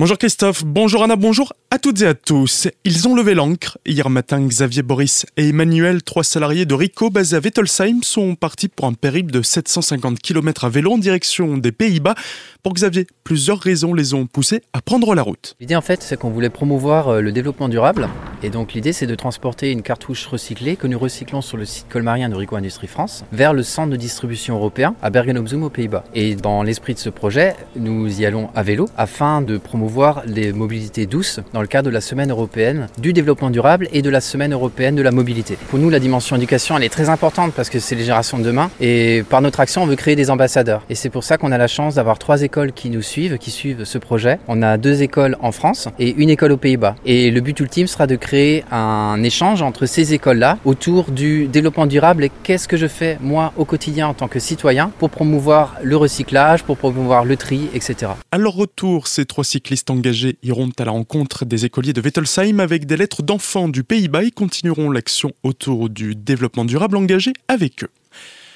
Bonjour Christophe, bonjour Anna, bonjour à toutes et à tous. Ils ont levé l'encre. Hier matin, Xavier Boris et Emmanuel, trois salariés de Rico basés à Wettelsheim, sont partis pour un périple de 750 km à vélo en direction des Pays-Bas. Pour Xavier, plusieurs raisons les ont poussés à prendre la route. L'idée en fait, c'est qu'on voulait promouvoir euh, le développement durable. Et donc l'idée, c'est de transporter une cartouche recyclée que nous recyclons sur le site colmarien de Rico Industrie France vers le centre de distribution européen à Bergen-op-Zoom aux Pays-Bas. Et dans l'esprit de ce projet, nous y allons à vélo afin de promouvoir voir les mobilités douces dans le cadre de la semaine européenne du développement durable et de la semaine européenne de la mobilité. Pour nous, la dimension éducation, elle est très importante parce que c'est les générations de demain et par notre action, on veut créer des ambassadeurs. Et c'est pour ça qu'on a la chance d'avoir trois écoles qui nous suivent, qui suivent ce projet. On a deux écoles en France et une école aux Pays-Bas. Et le but ultime sera de créer un échange entre ces écoles-là autour du développement durable et qu'est-ce que je fais moi au quotidien en tant que citoyen pour promouvoir le recyclage, pour promouvoir le tri, etc. À leur retour, ces trois cyclistes engagés iront à la rencontre des écoliers de Wettelsheim avec des lettres d'enfants du Pays-Bas et continueront l'action autour du développement durable engagé avec eux.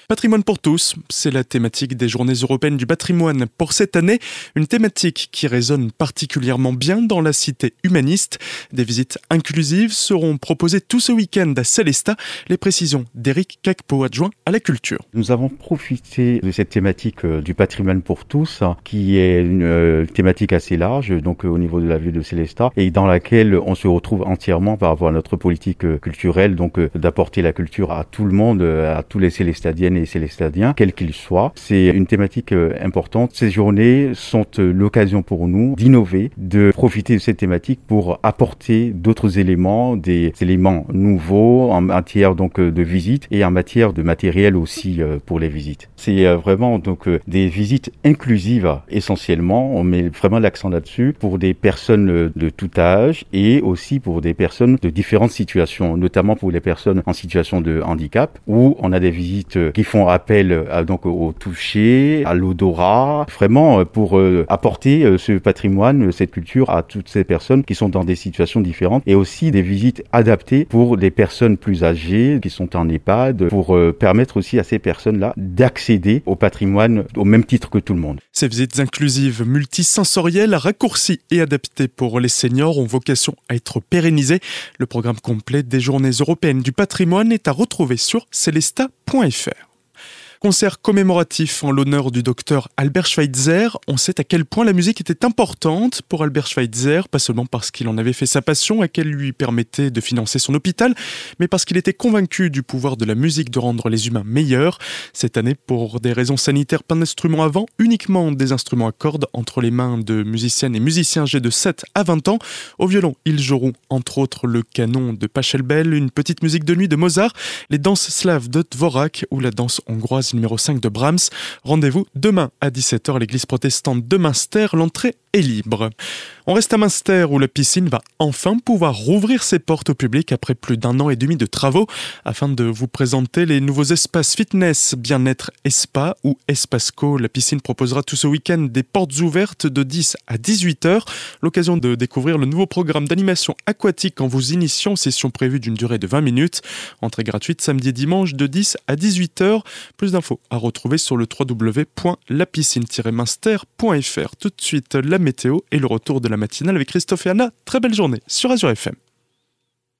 Patrimoine pour tous, c'est la thématique des Journées européennes du patrimoine pour cette année, une thématique qui résonne particulièrement bien dans la cité humaniste. Des visites inclusives seront proposées tout ce week-end à Célestat. Les précisions d'Éric Cacpo, adjoint à la culture. Nous avons profité de cette thématique euh, du patrimoine pour tous, qui est une euh, thématique assez large, donc euh, au niveau de la ville de Célestat, et dans laquelle on se retrouve entièrement par rapport à notre politique culturelle, donc d'apporter la culture à tout le monde, à tous les Célestadiennes et Célestadiens, quels qu'ils soient. C'est une thématique euh, importante. Ces journées sont euh, l'occasion pour nous d'innover, de profiter de cette thématique pour apporter d'autres éléments, des éléments nouveaux en matière donc euh, de visite et en matière de matériel aussi pour les visites. C'est vraiment donc des visites inclusives essentiellement. On met vraiment l'accent là-dessus pour des personnes de tout âge et aussi pour des personnes de différentes situations, notamment pour les personnes en situation de handicap où on a des visites qui font appel à, donc au toucher, à l'odorat, vraiment euh, pour euh, apporter euh, ce patrimoine, cette culture à toutes ces personnes qui sont dans des situations différentes et aussi des visites adaptées pour les personnes plus âgées qui sont en EHPAD pour permettre aussi à ces personnes-là d'accéder au patrimoine au même titre que tout le monde. Ces visites inclusives multisensorielles, raccourcies et adaptées pour les seniors ont vocation à être pérennisées. Le programme complet des Journées européennes du patrimoine est à retrouver sur celesta.fr. Concert commémoratif en l'honneur du docteur Albert Schweitzer. On sait à quel point la musique était importante pour Albert Schweitzer, pas seulement parce qu'il en avait fait sa passion et qu'elle lui permettait de financer son hôpital, mais parce qu'il était convaincu du pouvoir de la musique de rendre les humains meilleurs. Cette année, pour des raisons sanitaires, pas d'instruments avant, uniquement des instruments à cordes entre les mains de musiciennes et musiciens âgés de 7 à 20 ans. Au violon, ils joueront entre autres le canon de Pachelbel, une petite musique de nuit de Mozart, les danses slaves de Dvorak ou la danse hongroise numéro 5 de Brahms. Rendez-vous demain à 17h à l'église protestante de Münster. L'entrée libre. On reste à Münster où la piscine va enfin pouvoir rouvrir ses portes au public après plus d'un an et demi de travaux afin de vous présenter les nouveaux espaces fitness, bien-être et spa ou Espasco. La piscine proposera tout ce week-end des portes ouvertes de 10 à 18 heures. L'occasion de découvrir le nouveau programme d'animation aquatique en vous initiant session prévue d'une durée de 20 minutes. Entrée gratuite samedi et dimanche de 10 à 18 heures. Plus d'infos à retrouver sur le www.lapiscine-minster.fr. Tout de suite, la météo et le retour de la matinale avec Christophe et Anna. Très belle journée sur Azure FM.